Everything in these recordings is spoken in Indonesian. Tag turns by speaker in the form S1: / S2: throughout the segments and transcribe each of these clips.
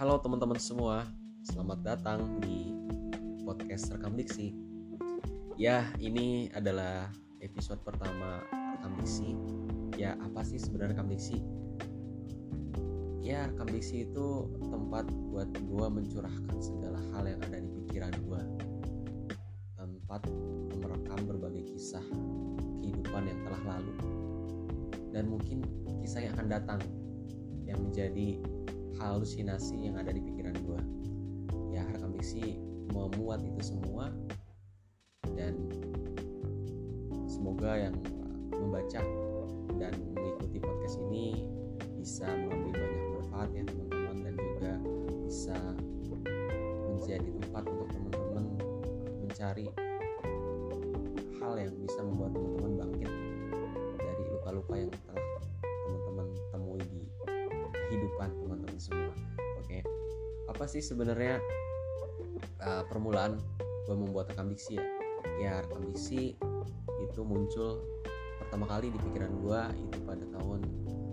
S1: Halo teman-teman semua, selamat datang di podcast Rekam Diksi. Ya, ini adalah episode pertama Rekam Diksi. Ya, apa sih sebenarnya Rekam Diksi? Ya, Rekam Diksi itu tempat buat gue mencurahkan segala hal yang ada di pikiran gue. Tempat merekam berbagai kisah kehidupan yang telah lalu. Dan mungkin kisah yang akan datang yang menjadi halusinasi yang ada di pikiran gue ya rekam diksi memuat itu semua dan semoga yang membaca dan mengikuti podcast ini bisa mengambil banyak manfaat ya teman-teman dan juga bisa menjadi tempat untuk teman-teman mencari hal yang bisa membuat teman-teman bangkit dari luka-luka yang telah teman-teman temui di kehidupan teman-teman semua. Oke, apa sih sebenarnya uh, permulaan gue membuat rekam diksi ya? Ya rekam diksi itu muncul pertama kali di pikiran gue itu pada tahun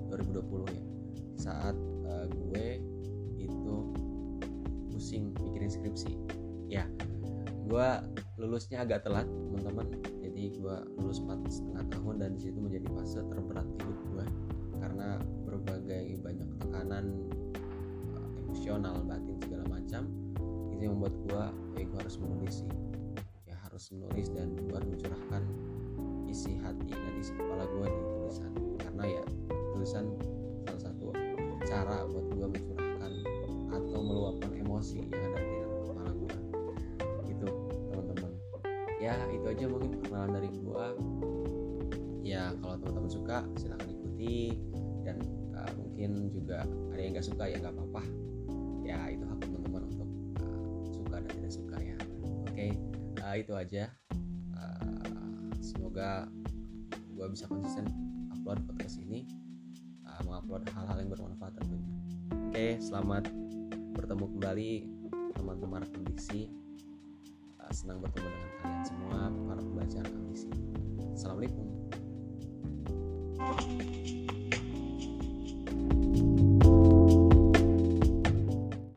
S1: 2020 ya. Saat uh, gue itu pusing mikirin skripsi. Ya gue lulusnya agak telat teman-teman. Jadi gue lulus empat setengah tahun dan di situ menjadi fase terberat hidup gue karena berbagai emosional batin segala macam itu yang membuat gue ya gue harus menulis ya harus menulis dan gue mencurahkan isi hati dan isi kepala gue di tulisan. Karena ya tulisan salah satu cara buat gue mencurahkan atau meluapkan emosi yang ada di dalam kepala gue gitu teman-teman. Ya itu aja mungkin perkenalan dari gue ya kalau teman-teman suka silahkan ikuti. Dan uh, mungkin juga ada yang nggak suka ya nggak apa-apa uh, itu aja. Uh, semoga gue bisa konsisten upload podcast ini uh, mengupload hal-hal yang bermanfaat tentunya. Oke selamat bertemu kembali teman-teman rekam diksi uh, senang bertemu dengan kalian semua para pembaca rekam diksi assalamualaikum. thank you